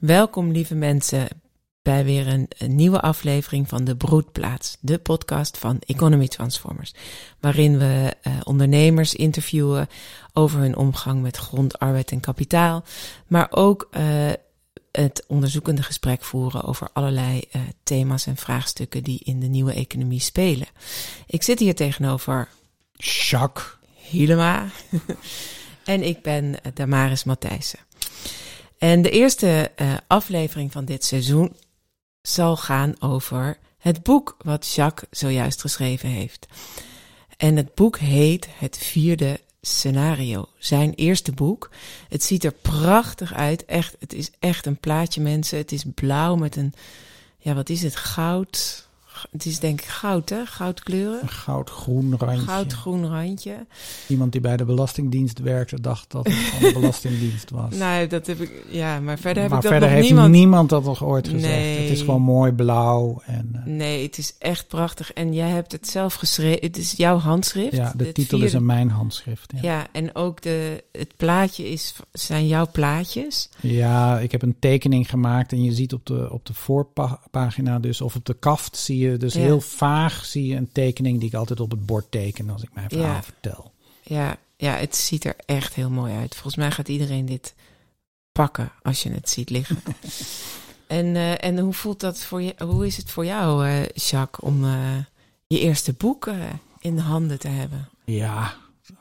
Welkom, lieve mensen, bij weer een, een, nieuwe aflevering van De Broedplaats, de podcast van Economy Transformers. Waarin we uh, ondernemers interviewen over hun omgang met grond, arbeid en kapitaal. Maar ook uh, het onderzoekende gesprek voeren over allerlei uh, thema's en vraagstukken die in de nieuwe economie spelen. Ik zit hier tegenover Jacques Hielema en ik ben Damaris Matthijssen. En de eerste uh, aflevering van dit seizoen zal gaan over het boek wat Jacques zojuist geschreven heeft. En het boek heet Het Vierde Scenario. Zijn eerste boek. Het ziet er prachtig uit. Echt, het is echt een plaatje, mensen. Het is blauw met een, ja, wat is het? Goud. Het is denk ik goud, hè? Goudkleuren. Een goudgroen randje. Goudgroen randje. Iemand die bij de Belastingdienst werkte, dacht dat het van de Belastingdienst was. Nou, dat heb ik, ja, maar verder heb maar ik dat verder nog heeft niemand... niemand dat nog ooit gezegd. Nee. Het is gewoon mooi blauw. En, uh, Nee, het is echt prachtig. En jij hebt het zelf geschreven. Het is jouw handschrift. ja, de Het titel is in mijn handschrift. Ja. Ja, en ook de, het plaatje is, zijn jouw plaatjes. ja, ik heb een tekening gemaakt en je ziet op de, op de voorpagina dus, of op de kaft zie je dus Ja. heel vaag zie je een tekening die ik altijd op het bord teken als ik mijn verhaal Ja. vertel. Ja, ja, het ziet er echt heel mooi uit. Volgens mij gaat iedereen dit pakken als je het ziet liggen. en, eh, en hoe voelt dat voor je? Hoe is het voor jou, eh, Jacques, om eh, je eerste boek in de handen te hebben? Ja,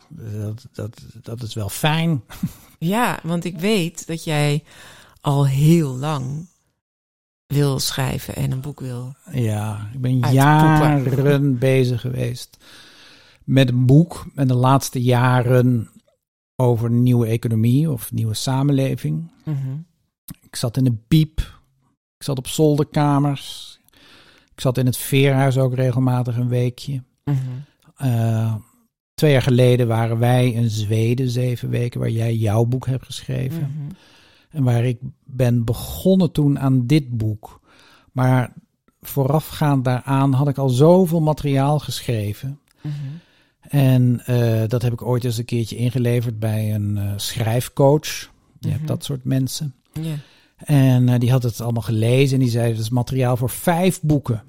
dat, dat, dat is wel fijn. Ja, want ik weet dat jij al heel lang wil schrijven en een boek wil. Ja, ik ben jaren bezig geweest met een boek. En de laatste jaren over nieuwe economie of nieuwe samenleving. Mhm. Ik zat in een piep. Ik zat op zolderkamers. Ik zat in het veerhuis ook regelmatig een weekje. Mhm. Eh, twee jaar geleden waren wij in Zweden zeven weken waar jij jouw boek hebt geschreven. Mhm. En waar ik ben begonnen toen aan dit boek. Maar voorafgaand daaraan had ik al zoveel materiaal geschreven. Mhm. En eh, dat heb ik ooit eens een keertje ingeleverd bij een eh, schrijfcoach. Je Mhm. hebt dat soort mensen. En eh, die had het allemaal gelezen en die zei: dat is materiaal voor vijf boeken.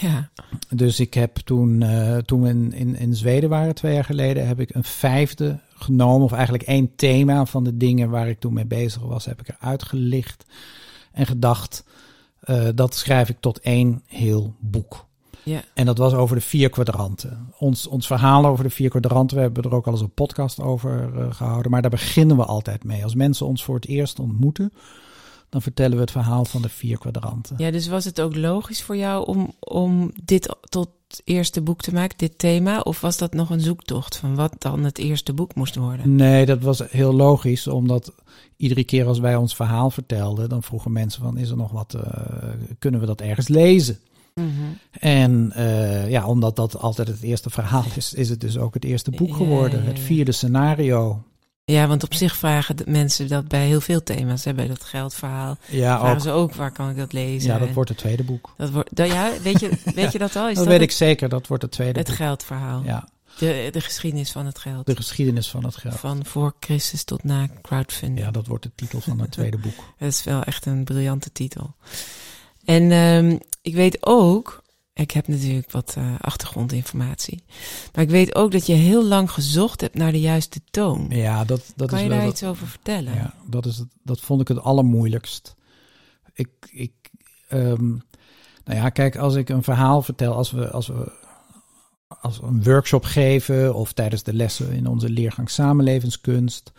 Ja. Dus ik heb toen, toen we in, in, in Zweden waren, twee jaar geleden, heb ik een vijfde genomen. Of eigenlijk één thema van de dingen waar ik toen mee bezig was, heb ik eruit gelicht. En gedacht, eh, dat schrijf ik tot één heel boek. Ja. En dat was over de vier kwadranten. Ons, ons verhaal over de vier kwadranten, we hebben er ook al eens een podcast over eh, gehouden. Maar daar beginnen we altijd mee. Als mensen ons voor het eerst ontmoeten, dan vertellen we het verhaal van de vier kwadranten. Ja, dus was het ook logisch voor jou om, om dit tot eerste boek te maken, dit thema? Of was dat nog een zoektocht van wat dan het eerste boek moest worden? Nee, dat was heel logisch, omdat iedere keer als wij ons verhaal vertelden, dan vroegen mensen van, is er nog wat, eh, kunnen we dat ergens lezen? Mhm. En eh, ja, omdat dat altijd het eerste verhaal is, is het dus ook het eerste boek Ja, geworden. ja, Het vierde scenario. Ja, want op zich vragen de mensen dat bij heel veel thema's. Hè, bij dat geldverhaal. Ja, vragen ook, ze ook, waar kan ik dat lezen? ja dat wordt het tweede boek. dat wordt, dat, ja, weet je, weet je dat al? Is Dat dat weet het, ik zeker, dat wordt het tweede het boek. geldverhaal? Ja, De, de geschiedenis van het geld. de geschiedenis van het geld. Van voor Christus tot na crowdfunding. Ja, dat wordt de titel van het tweede boek. Dat is wel echt een briljante titel. En ehm, ik weet ook, ik heb natuurlijk wat eh, achtergrondinformatie, maar ik weet ook dat je heel lang gezocht hebt naar de juiste toon. Ja, dat, dat kan is je wel daar dat- iets over vertellen? Ja, dat, is het, dat vond ik het allermoeilijkst. Ik, ik, ehm, nou ja, kijk, als ik een verhaal vertel, als we, als we, als we een workshop geven of tijdens de lessen in onze leergang samenlevenskunst,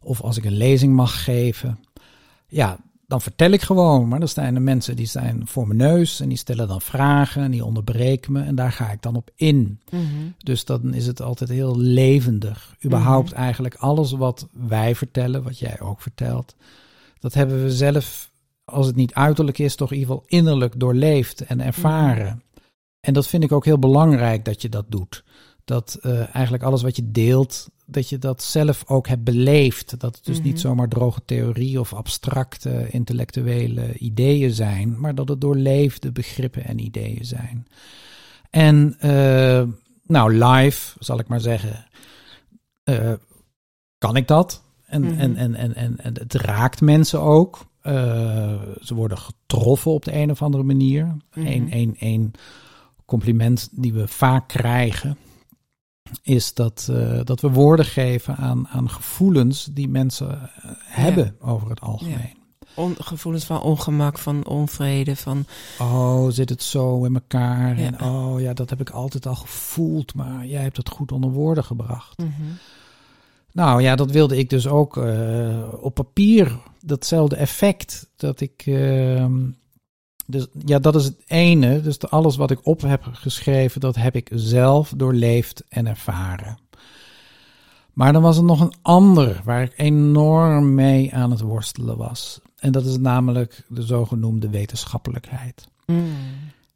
of als ik een lezing mag geven, ja, dan vertel ik gewoon. Maar dan zijn er mensen die zijn voor mijn neus en die stellen dan vragen en die onderbreken me en daar ga ik dan op in. Mhm. Dus dan is het altijd heel levendig. Überhaupt eigenlijk alles wat wij vertellen, wat jij ook vertelt, dat hebben we zelf, als het niet uiterlijk is, toch in ieder geval innerlijk doorleefd en ervaren. En dat vind ik ook heel belangrijk dat je dat doet. Dat eh, eigenlijk alles wat je deelt, dat je dat zelf ook hebt beleefd. Dat het dus Mhm. niet zomaar droge theorie of abstracte intellectuele ideeën zijn, maar dat het doorleefde begrippen en ideeën zijn. En eh, nou, live, zal ik maar zeggen, eh, kan ik dat. En, Mhm. en, en, en, en, en het raakt mensen ook. Eh, ze worden getroffen op de een of andere manier. Mhm. Eén één één compliment die we vaak krijgen is dat, eh, dat we woorden geven aan, aan gevoelens die mensen eh, hebben over het algemeen. On- gevoelens van ongemak, van onvrede, van... Oh, zit het zo in elkaar? Ja. En oh ja, dat heb ik altijd al gevoeld, maar jij hebt het goed onder woorden gebracht. Mhm. Nou ja, dat wilde ik dus ook eh, op papier. Datzelfde effect. Dat ik. ehm, dus ja, dat is het ene. Dus alles wat ik op heb geschreven, dat heb ik zelf doorleefd en ervaren. Maar dan was er nog een ander waar ik enorm mee aan het worstelen was. En dat is namelijk de zogenoemde wetenschappelijkheid. Mm.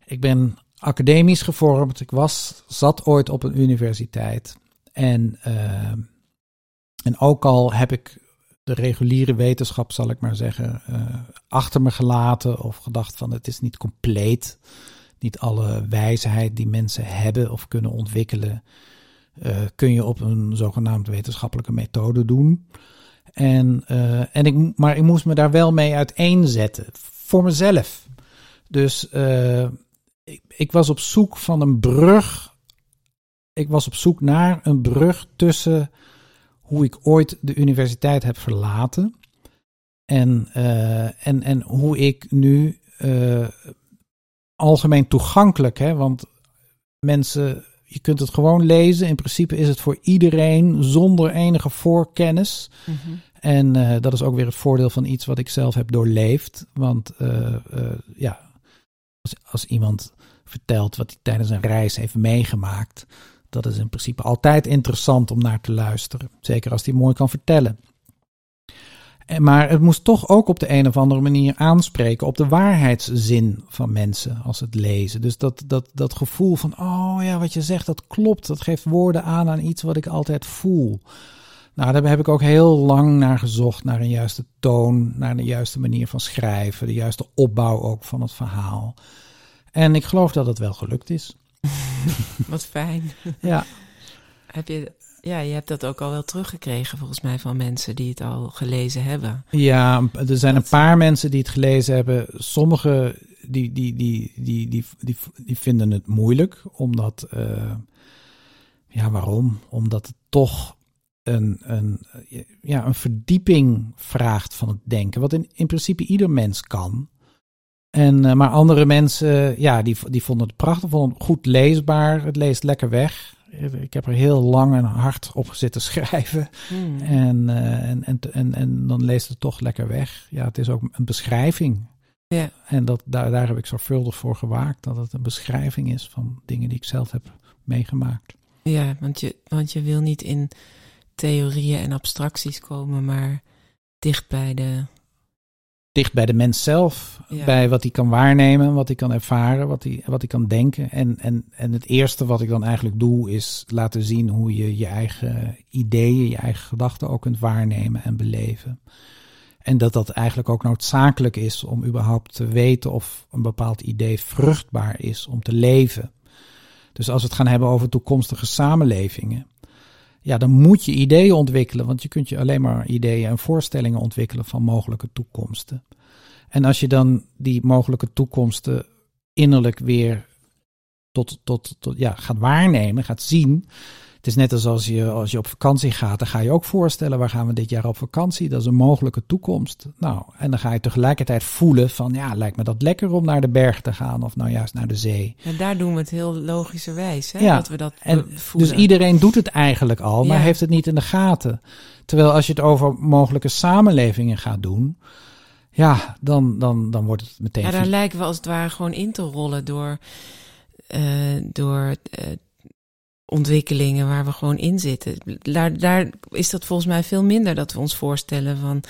Ik ben academisch gevormd. Ik was, zat ooit op een universiteit. En, eh, en ook al heb ik de reguliere wetenschap, zal ik maar zeggen, eh, achter me gelaten. Of gedacht van het is niet compleet. Niet alle wijsheid die mensen hebben of kunnen ontwikkelen, eh, kun je op een zogenaamd wetenschappelijke methode doen. En, eh, en ik, maar ik moest me daar wel mee uiteenzetten. Voor mezelf. Dus ik, ik was op zoek van een brug. Ik was op zoek naar een brug tussen hoe ik ooit de universiteit heb verlaten. En, eh, en, en hoe ik nu eh, algemeen toegankelijk, hè, want mensen, je kunt het gewoon lezen. In principe is het voor iedereen zonder enige voorkennis. Mhm. En eh, dat is ook weer het voordeel van iets wat ik zelf heb doorleefd. Want ja, als, als iemand vertelt wat hij tijdens een reis heeft meegemaakt, dat is in principe altijd interessant om naar te luisteren. Zeker als hij mooi kan vertellen. En, maar het moest toch ook op de een of andere manier aanspreken op de waarheidszin van mensen als het lezen. Dus dat, dat, dat gevoel van, oh ja, wat je zegt, dat klopt. Dat geeft woorden aan aan iets wat ik altijd voel. Nou, daar heb ik ook heel lang naar gezocht, naar een juiste toon, naar de juiste manier van schrijven, de juiste opbouw ook van het verhaal. En ik geloof dat het wel gelukt is. Wat fijn. Ja, Heb je, ja, je hebt dat ook al wel teruggekregen volgens mij van mensen die het al gelezen hebben. ja er zijn een paar mensen die het gelezen hebben. Sommigen die, die, die, die, die, die, die vinden het moeilijk, omdat, eh, ja, waarom? Omdat het toch een, een, ja, een verdieping vraagt van het denken, wat in, in principe ieder mens kan. En, eh, maar andere mensen, ja, die, die vonden het prachtig, vonden het goed leesbaar. Het leest lekker weg. Ik heb er heel lang en hard op zitten schrijven. Hmm. En, eh, en, en, en, en dan leest het toch lekker weg. Ja, het is ook een beschrijving. Ja. En dat, daar, daar heb ik zorgvuldig voor gewaakt. Dat het een beschrijving is van dingen die ik zelf heb meegemaakt. Ja, want je, want je wil niet in theorieën en abstracties komen, maar dicht bij de. Dicht bij de mens zelf. Ja. Bij wat hij kan waarnemen, wat hij kan ervaren, wat hij, wat hij kan denken. En, en, en het eerste wat ik dan eigenlijk doe, is laten zien hoe je je eigen ideeën, je eigen gedachten ook kunt waarnemen en beleven. En dat dat eigenlijk ook noodzakelijk is om überhaupt te weten of een bepaald idee vruchtbaar is om te leven. Dus als we het gaan hebben over toekomstige samenlevingen, ja, dan moet je ideeën ontwikkelen, want je kunt je alleen maar ideeën en voorstellingen ontwikkelen van mogelijke toekomsten. En als je dan die mogelijke toekomsten innerlijk weer tot, tot, tot ja, gaat waarnemen, gaat zien. Het is net als als je, als je op vakantie gaat, dan ga je ook voorstellen, waar gaan we dit jaar op vakantie? Dat is een mogelijke toekomst. Nou, en dan ga je tegelijkertijd voelen van, ja, lijkt me dat lekker om naar de berg te gaan of nou juist naar de zee. En daar doen we het heel logischerwijs, hè? Ja, Dat we dat En be- voelen. dus iedereen doet het eigenlijk al, maar Ja. heeft het niet in de gaten. Terwijl als je het over mogelijke samenlevingen gaat doen, ja, dan, dan, dan wordt het meteen. Ja, daar lijken we als het ware gewoon in te rollen door, eh, door eh, ontwikkelingen waar we gewoon in zitten. Daar, daar is dat volgens mij veel minder dat we ons voorstellen van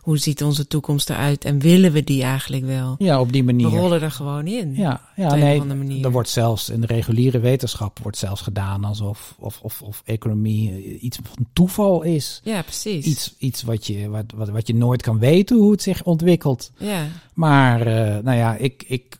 hoe ziet onze toekomst eruit en willen we die eigenlijk wel? ja, op die We manier. rollen er gewoon in. Ja, ja nee, manier. er wordt zelfs in de reguliere wetenschap wordt zelfs gedaan alsof of, of, of economie iets van toeval is. Ja, precies. Iets, iets wat, je, wat, wat, wat je nooit kan weten hoe het zich ontwikkelt. Ja, Maar eh, nou ja, ik, ik,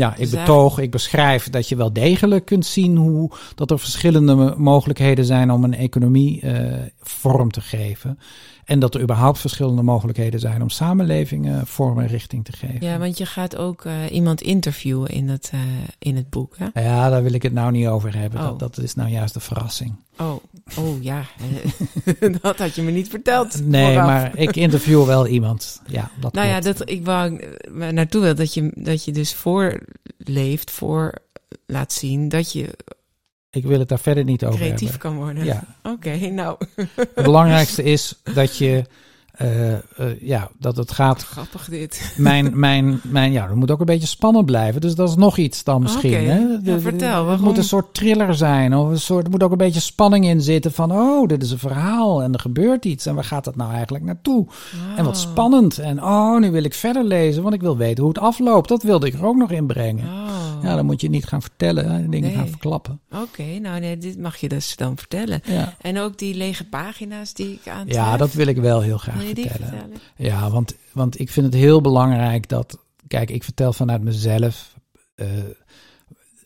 ja, ik betoog, ik beschrijf dat je wel degelijk kunt zien hoe dat er verschillende mo- mogelijkheden zijn om een economie eh, vorm te geven. En dat er überhaupt verschillende mogelijkheden zijn om samenlevingen vorm en richting te geven. Ja, want je gaat ook uh, iemand interviewen in het, uh, in het boek. Hè? Ja, daar wil ik het nou niet over hebben. Oh. Dat, dat is nou juist de verrassing. Oh, oh ja. dat had je me niet verteld. Nee, vooraf. maar ik interview wel iemand. Ja, dat nou ja, dat, ik wou naartoe wil dat je, dat je dus voorleeft, voor laat zien dat je Ik wil het daar verder niet over creatief hebben. kan worden. Ja, Oké, nou, het belangrijkste is dat je, eh, eh, ja, dat het gaat. grappig dit. Mijn, mijn, mijn, ja, het moet ook een beetje spannend blijven. Dus dat is nog iets dan misschien. Hè? Ja, vertel, Het waarom? moet een soort thriller zijn. Of een soort, er moet ook een beetje spanning in zitten van, oh, dit is een verhaal en er gebeurt iets. En waar gaat het nou eigenlijk naartoe? En wat Oh. spannend. En oh, nu wil ik verder lezen, want ik wil weten hoe het afloopt. Dat wilde ik er ook nog in brengen. Oh. Ja, dan moet je niet gaan vertellen, hè, dingen Nee. gaan verklappen. Oké, nou nee, dit mag je dus dan vertellen. Ja. En ook die lege pagina's die ik aantref. ja, dat wil ik wel heel graag je die vertellen. vertellen? Ja, want, want ik vind het heel belangrijk dat. Kijk, ik vertel vanuit mezelf. eh,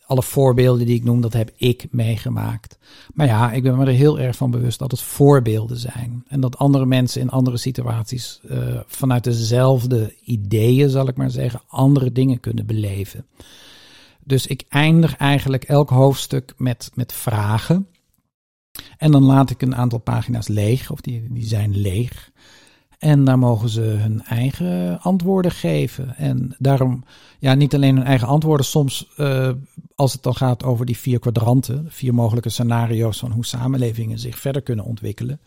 alle voorbeelden die ik noem, dat heb ik meegemaakt. Maar ja, ik ben me er heel erg van bewust dat het voorbeelden zijn. En dat andere mensen in andere situaties eh, vanuit dezelfde ideeën, zal ik maar zeggen, andere dingen kunnen beleven. Dus ik eindig eigenlijk elk hoofdstuk met, met vragen. En dan laat ik een aantal pagina's leeg, of die, die zijn leeg. En daar mogen ze hun eigen antwoorden geven. En daarom, ja, niet alleen hun eigen antwoorden. Soms, eh, als het dan gaat over die vier kwadranten, vier mogelijke scenario's van hoe samenlevingen zich verder kunnen ontwikkelen.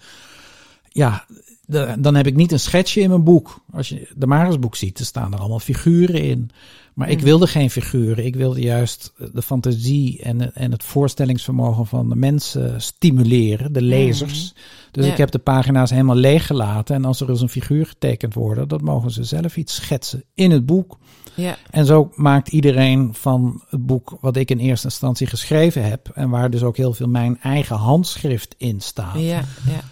Ja, de- dan heb ik niet een schetsje in mijn boek. Als je de Marisboek ziet, er staan er allemaal figuren in. Maar ik Mhm. wilde geen figuren. Ik wilde juist de fantasie en, en het voorstellingsvermogen van de mensen stimuleren, de lezers. Dus Ja. ik heb de pagina's helemaal leeg gelaten. En als er eens een figuur getekend wordt, dan mogen ze zelf iets schetsen in het boek. Ja, En zo maakt iedereen van het boek wat ik in eerste instantie geschreven heb, en waar dus ook heel veel mijn eigen handschrift in staat, ja.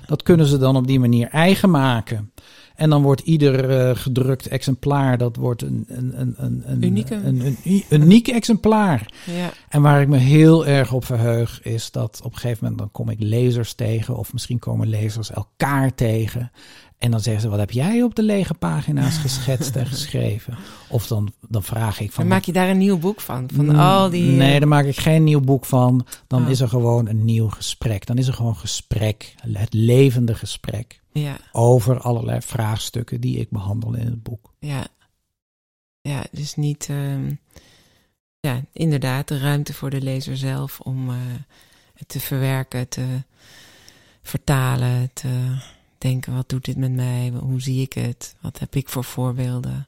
dat kunnen ze dan op die manier eigen maken. En dan wordt ieder eh, gedrukt exemplaar, dat wordt een, een, een, een, een, Unieke. een, een, een uniek exemplaar. ja. En waar ik me heel erg op verheug, is dat op een gegeven moment dan kom ik lezers tegen, of misschien komen lezers elkaar tegen. En dan zeggen ze, wat heb jij op de lege pagina's geschetst en geschreven? Of dan, dan vraag ik van... Dan maak je daar een nieuw boek van. Van Mm, al die... Nee, daar maak ik geen nieuw boek van. Dan Oh. is er gewoon een nieuw gesprek. Dan is er gewoon gesprek, het levende gesprek Ja, over allerlei vraagstukken die ik behandel in het boek. ja. Ja, dus niet... ehm, ja, inderdaad, de ruimte voor de lezer zelf om eh, het te verwerken, te vertalen, te denken, wat doet dit met mij? Hoe zie ik het? Wat heb ik voor voorbeelden?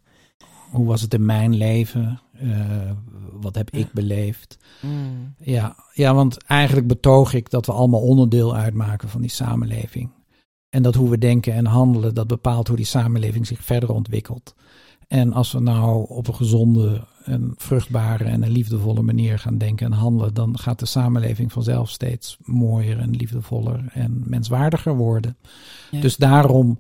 Hoe was het in mijn leven? Eh, wat heb Ja. ik beleefd? Mm. Ja, ja, want eigenlijk betoog ik dat we allemaal onderdeel uitmaken van die samenleving. En dat hoe we denken en handelen, dat bepaalt hoe die samenleving zich verder ontwikkelt. En als we nou op een gezonde en vruchtbare en een liefdevolle manier gaan denken en handelen, dan gaat de samenleving vanzelf steeds mooier en liefdevoller en menswaardiger worden. Ja. Dus daarom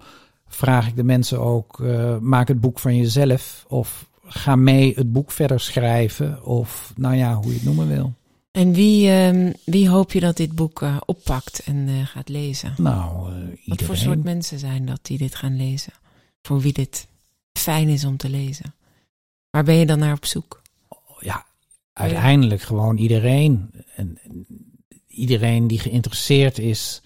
vraag ik de mensen ook, eh, maak het boek van jezelf of ga mee het boek verder schrijven of nou ja, hoe je het noemen wil. En wie, ehm, wie hoop je dat dit boek eh, oppakt en eh, gaat lezen? Nou. Wat voor soort mensen zijn dat die dit gaan lezen? Voor wie dit fijn is om te lezen? Waar ben je dan naar op zoek? Ja, uiteindelijk gewoon iedereen. En, en iedereen die geïnteresseerd is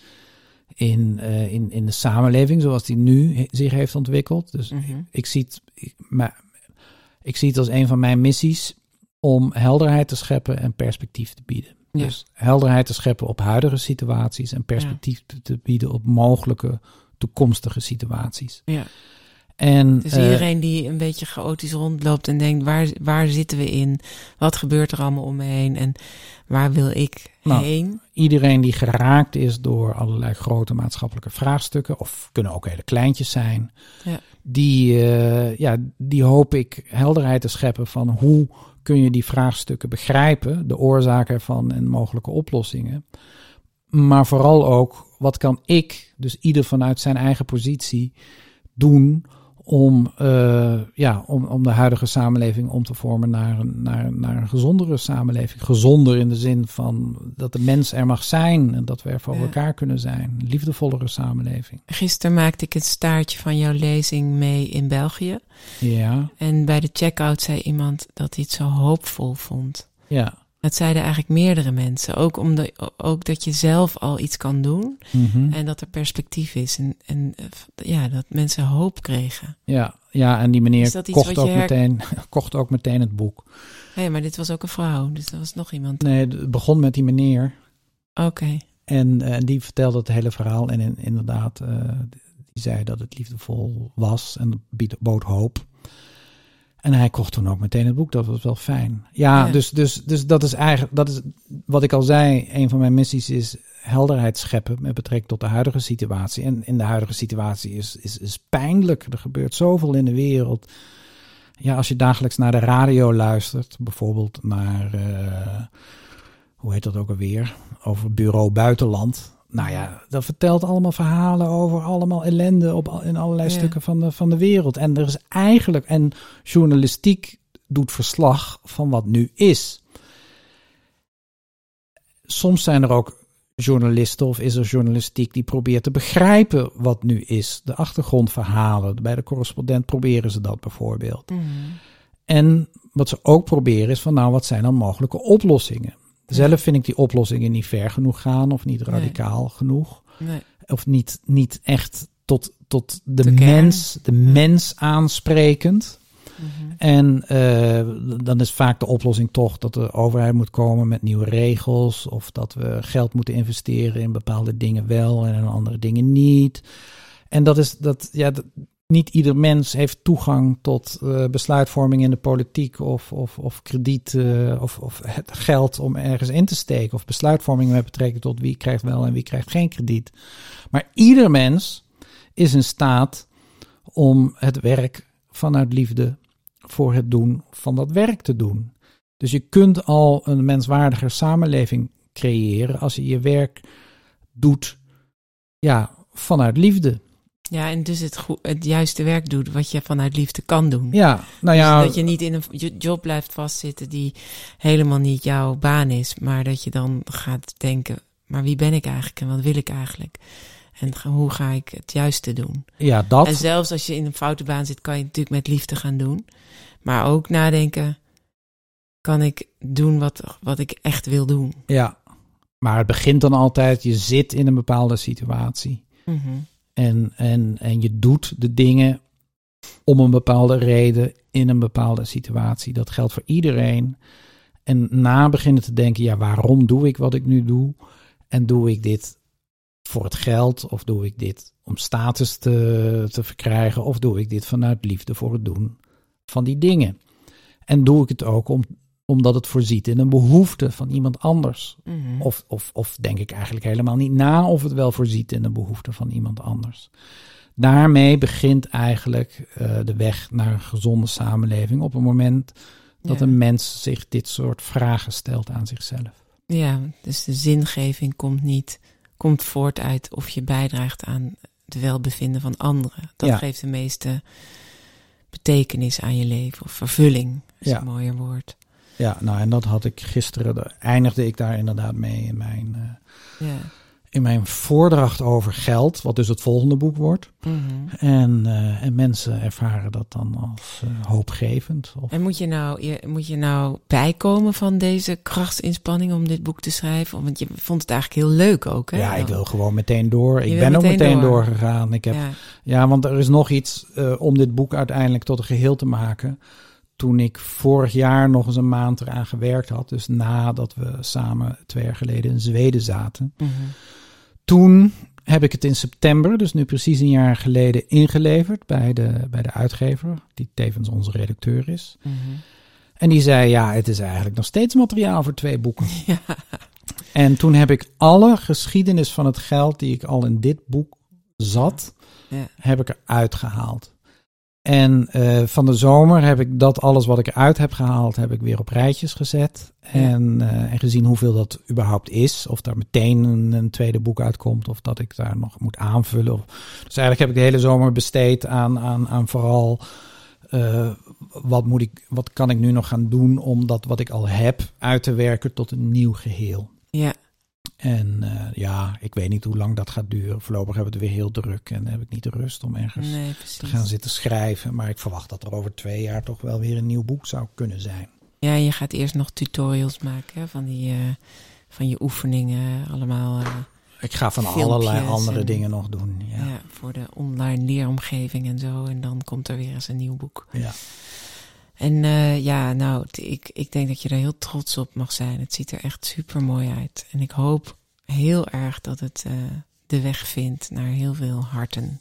in, eh, in, in de samenleving zoals die nu he- zich heeft ontwikkeld. Dus Mhm. ik, zie het, ik, maar, ik zie het als een van mijn missies om helderheid te scheppen en perspectief te bieden. Ja. Dus helderheid te scheppen op huidige situaties en perspectief te, te bieden op mogelijke toekomstige situaties. Ja. En, Dus iedereen die een beetje chaotisch rondloopt en denkt, waar, waar zitten we in? Wat gebeurt er allemaal om me heen? En waar wil ik Nou, heen? iedereen die geraakt is door allerlei grote maatschappelijke vraagstukken, of kunnen ook hele kleintjes zijn, Ja. die, eh, ja, die hoop ik helderheid te scheppen van hoe kun je die vraagstukken begrijpen, de oorzaken ervan en mogelijke oplossingen. Maar vooral ook, wat kan ik, dus ieder vanuit zijn eigen positie, doen om, uh, ja, om, om de huidige samenleving om te vormen naar een, naar, naar een gezondere samenleving. Gezonder in de zin van dat de mens er mag zijn en dat we er voor ja. elkaar kunnen zijn. Een liefdevollere samenleving. Gisteren maakte ik een staartje van jouw lezing mee in België. Ja. En bij de check-out zei iemand dat hij het zo hoopvol vond. Ja. Dat zeiden eigenlijk meerdere mensen. Ook, ook dat je zelf al iets kan doen. Mhm. En dat er perspectief is. En, en ja, dat mensen hoop kregen. Ja, ja en die meneer dat kocht ook, meteen, kocht ook meteen het boek. Hé, maar dit was ook een vrouw. Dus er was nog iemand. Nee, het begon met die meneer. Oké. En eh, die vertelde het hele verhaal. En in- inderdaad, eh, die zei dat het liefdevol was en biedt- bood hoop. En hij kocht toen ook meteen het boek. Dat was wel fijn. Ja, Ja. Dus, dus, dus dat is eigenlijk, dat is wat ik al zei. Een van mijn missies is helderheid scheppen met betrekking tot de huidige situatie. En in de huidige situatie is, is, is pijnlijk. Er gebeurt zoveel in de wereld. Ja, als je dagelijks naar de radio luistert, bijvoorbeeld naar, eh, hoe heet dat ook alweer? Over Bureau Buitenland. Nou ja, dat vertelt allemaal verhalen over allemaal ellende op, in allerlei Ja. stukken van de, van de wereld. En er is eigenlijk, en journalistiek doet verslag van wat nu is. Soms zijn er ook journalisten of is er journalistiek die probeert te begrijpen wat nu is. De achtergrondverhalen. Bij de correspondent proberen ze dat bijvoorbeeld. Mhm. En wat ze ook proberen is van nou, wat zijn dan mogelijke oplossingen? Zelf vind ik die oplossingen niet ver genoeg gaan of niet Nee. radicaal genoeg. Nee. Of niet, niet echt tot, tot de, mens, de mens aansprekend. Mhm. En eh, dan is vaak de oplossing toch dat de overheid moet komen met nieuwe regels. Of dat we geld moeten investeren in bepaalde dingen wel en in andere dingen niet. En dat is dat, ja, dat- niet ieder mens heeft toegang tot eh, besluitvorming in de politiek of, of, of krediet eh, of, of het geld om ergens in te steken. Of besluitvorming met betrekking tot wie krijgt wel en wie krijgt geen krediet. Maar ieder mens is in staat om het werk vanuit liefde voor het doen van dat werk te doen. Dus je kunt al een menswaardiger samenleving creëren als je je werk doet ja, vanuit liefde. Ja, en dus het, het juiste werk doet wat je vanuit liefde kan doen. Ja, nou ja, Dus dat je niet in een jo- job blijft vastzitten die helemaal niet jouw baan is, maar dat je dan gaat denken, maar wie ben ik eigenlijk en wat wil ik eigenlijk? En hoe ga ik het juiste doen? ja, dat. En zelfs als je in een foute baan zit, kan je het natuurlijk met liefde gaan doen. Maar ook nadenken, kan ik doen wat, wat ik echt wil doen? Ja, maar het begint dan altijd, je zit in een bepaalde situatie. Mhm. En, en, en je doet de dingen om een bepaalde reden in een bepaalde situatie. Dat geldt voor iedereen. En na beginnen te denken, ja, waarom doe ik wat ik nu doe? En doe ik dit voor het geld? Of doe ik dit om status te, te verkrijgen? Of doe ik dit vanuit liefde voor het doen van die dingen? En doe ik het ook om, omdat het voorziet in een behoefte van iemand anders? Mhm. Of, of, of denk ik eigenlijk helemaal niet na of het wel voorziet in de behoefte van iemand anders. Daarmee begint eigenlijk eh, de weg naar een gezonde samenleving op het moment dat Ja. een mens zich dit soort vragen stelt aan zichzelf. Ja, dus de zingeving komt niet, komt voort uit of je bijdraagt aan het welbevinden van anderen. Dat Ja. geeft de meeste betekenis aan je leven, of vervulling, is Ja. een mooier woord. Ja, nou en dat had ik gisteren, de- eindigde ik daar inderdaad mee in mijn, eh, Ja. in mijn voordracht over geld, wat dus het volgende boek wordt. Mhm. En, eh, en mensen ervaren dat dan als eh, hoopgevend. Of, En moet je, nou, je- moet je nou bijkomen van deze krachtsinspanning om dit boek te schrijven? Want je vond het eigenlijk heel leuk ook, hè? ja, ik wil gewoon meteen door. Je Ik ben ook meteen door. doorgegaan. Ik heb Ja. Ja, want er is nog iets om dit boek uiteindelijk tot een geheel te maken. Toen ik vorig jaar nog eens een maand eraan gewerkt had, dus nadat we samen twee jaar geleden in Zweden zaten. Mhm. Toen heb ik het in september, dus nu precies een jaar geleden, ingeleverd bij de, bij de uitgever, die tevens onze redacteur is. Mhm. En die zei, ja, het is eigenlijk nog steeds materiaal voor twee boeken. Ja. En toen heb ik alle geschiedenis van het geld die ik al in dit boek zat, Ja. heb ik eruit gehaald. En uh, van de zomer heb ik dat alles wat ik eruit heb gehaald, heb ik weer op rijtjes gezet. En, uh, en gezien hoeveel dat überhaupt is. Of daar meteen een, een, tweede boek uitkomt. Of dat ik daar nog moet aanvullen. Of, dus eigenlijk heb ik de hele zomer besteed aan, aan, aan vooral uh, wat, moet ik, wat kan ik nu nog gaan doen om dat wat ik al heb uit te werken tot een nieuw geheel. Ja. En uh, ja, ik weet niet hoe lang dat gaat duren. Voorlopig hebben we het weer heel druk en heb ik niet de rust om ergens nee, te gaan zitten schrijven. Maar ik verwacht dat er over twee jaar toch wel weer een nieuw boek zou kunnen zijn. Ja, je gaat eerst nog tutorials maken hè, van, die, uh, van je oefeningen allemaal. Uh, ik ga van allerlei andere en, dingen nog doen. Ja. ja. voor de online leeromgeving en zo. En dan komt er weer eens een nieuw boek. Ja. En uh, ja, nou, ik, ik denk dat je er heel trots op mag zijn. Het ziet er echt super mooi uit. En ik hoop heel erg dat het uh, de weg vindt naar heel veel harten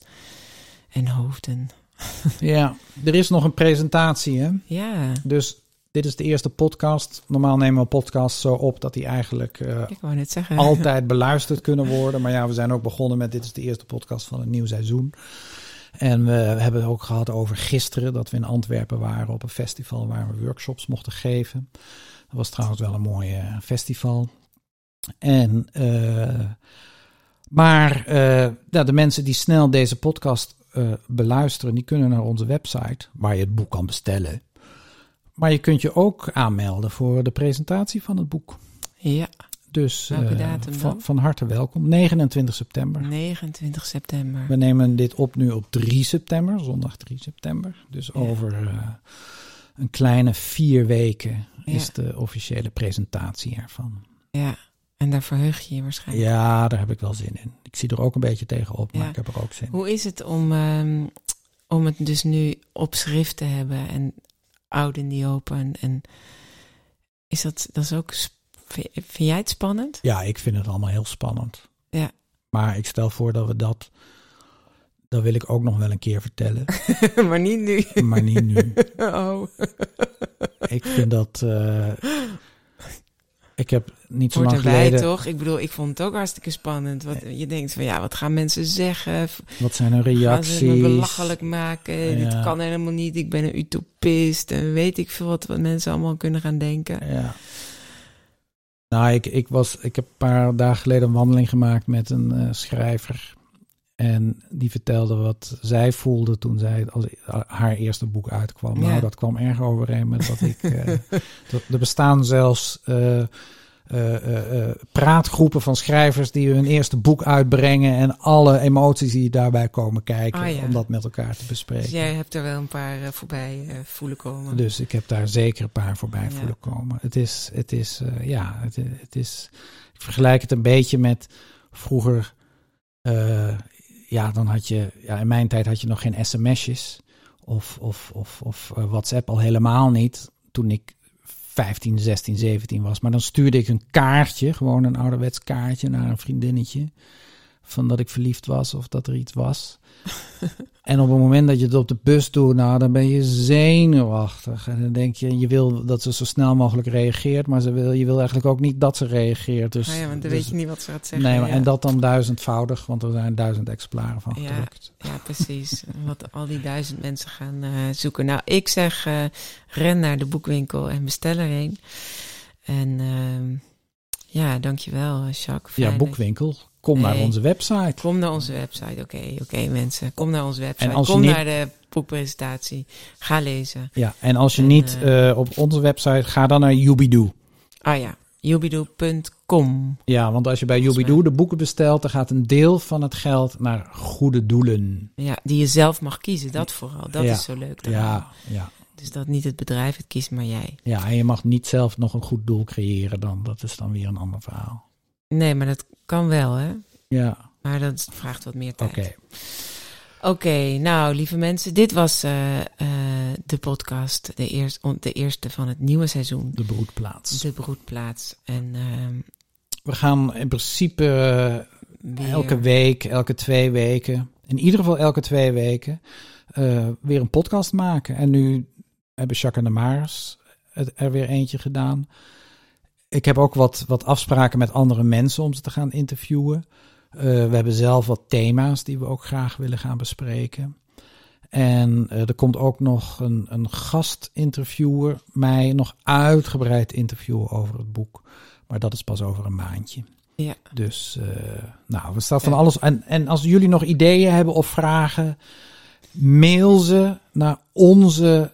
en hoofden. ja, er is nog een presentatie, hè? Ja. Dus dit is de eerste podcast. Normaal nemen we podcasts zo op dat die eigenlijk uh, zeggen. altijd beluisterd kunnen worden. Maar ja, we zijn ook begonnen met dit is de eerste podcast van een nieuw seizoen. En we hebben het ook gehad over gisteren, dat we in Antwerpen waren op een festival waar we workshops mochten geven. Dat was trouwens wel een mooi uh, festival. En, uh, maar ja, de mensen die snel deze podcast beluisteren, die kunnen naar onze website, waar je het boek kan bestellen. Maar je kunt je ook aanmelden voor de presentatie van het boek. Ja. Dus datum van, van, harte welkom. 29 september. 29 september. We nemen dit op nu op 3 september, zondag 3 september. Dus ja. over uh, een kleine vier weken ja. is de officiële presentatie ervan. Ja, en daar verheug je je waarschijnlijk. Ja, daar heb ik wel zin in. Ik zie er ook een beetje tegenop, maar ja. ik heb er ook zin in. Hoe is het om, um, om het dus nu op schrift te hebben en oud in die open? En is dat, dat is ook Vind jij het spannend? Ja, ik vind het allemaal heel spannend. Ja. Maar ik stel voor dat we dat. Dat wil ik ook nog wel een keer vertellen. maar niet nu. Maar niet nu. Oh. ik vind dat. Uh, ik heb niet zo lang erbij, geleden. toch? Ik bedoel, ik vond het ook hartstikke spannend. Wat, je denkt van ja, wat gaan mensen zeggen? Wat zijn hun reacties? Gaan ze me belachelijk maken? Ja. Dit kan helemaal niet. Ik ben een utopist. En weet ik veel wat, wat mensen allemaal kunnen gaan denken. Ja. Nou, ik, ik, was, ik heb een paar dagen geleden een wandeling gemaakt met een uh, schrijver. En die vertelde wat zij voelde toen zij als haar eerste boek uitkwam. Ja. Nou, dat kwam erg overeen met wat ik. uh, er bestaan zelfs uh, praatgroepen van schrijvers die hun eerste boek uitbrengen. En alle emoties die daarbij komen kijken. Ja. Om dat met elkaar te bespreken. Dus jij hebt er wel een paar voorbij voelen komen. Dus ik heb daar zeker een paar voorbij ja. voelen komen. Het is, het is ja, het, het, is. Ik vergelijk het een beetje met vroeger ja, dan had je, ja, in mijn tijd had je nog geen sms'jes of, of, of, of WhatsApp al helemaal niet. Toen ik 15, 16, 17 was. Maar dan stuurde ik een kaartje, gewoon een ouderwets kaartje naar een vriendinnetje. Van dat ik verliefd was of dat er iets was. en op het moment dat je het op de bus doet, nou, dan ben je zenuwachtig. En dan denk je, je wil dat ze zo snel mogelijk reageert, maar ze wil, je wil eigenlijk ook niet dat ze reageert. Dus, oh ja, want dan dus, weet je niet wat ze gaat zeggen. Nee, maar, ja. en dat dan duizendvoudig, want er zijn duizend exemplaren van ja, gedrukt. Ja, precies. wat al die duizend mensen gaan uh, zoeken. Nou, ik zeg, uh, ren naar de boekwinkel en bestel er een. En uh, ja, dankjewel, Jacques. Ja, boekwinkel. Kom nee. naar onze website. Kom naar onze website. Oké, okay, oké okay, mensen. Kom naar onze website. En Kom niet... naar de boekpresentatie. Ga lezen. Ja, en als je en, niet uh, uh, op onze website, ga dan naar Yubidu. Ah ja, yubidu.com. Ja, want als je bij Yubidu de boeken bestelt, dan gaat een deel van het geld naar goede doelen. Ja, die je zelf mag kiezen. Dat vooral. Dat ja. is zo leuk. Ja, ja. Dus dat niet het bedrijf het kiest, maar jij. Ja, en je mag niet zelf nog een goed doel creëren dan. Dat is dan weer een ander verhaal. Nee, maar dat kan wel, hè? Ja. Maar dat vraagt wat meer tijd. Oké. Okay. Oké, okay, nou, lieve mensen, dit was uh, uh, de podcast, de, eerst, de eerste van het nieuwe seizoen. De broedplaats. De broedplaats. En uh, we gaan in principe weer... elke week, elke twee weken, in ieder geval elke twee weken, weer een podcast maken. En nu hebben Jacques en de Maars er weer eentje gedaan. Ik heb ook wat, wat afspraken met andere mensen om ze te gaan interviewen. Uh, we hebben zelf wat thema's die we ook graag willen gaan bespreken. En eh, er komt ook nog een, een gastinterviewer mij nog uitgebreid interviewen over het boek. Maar dat is pas over een maandje. Ja. Dus uh, nou, er staat van alles. En, en als jullie nog ideeën hebben of vragen, mail ze naar onze,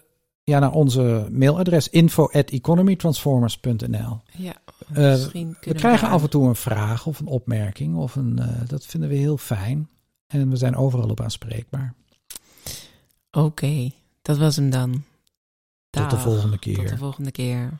ja, naar onze mailadres info at economytransformers.nl. Ja, uh, we krijgen af en toe een vraag of een opmerking. Of een, uh, dat vinden we heel fijn. En we zijn overal op aanspreekbaar. Oké, okay, dat was hem dan. Tot de volgende keer. Tot de volgende keer.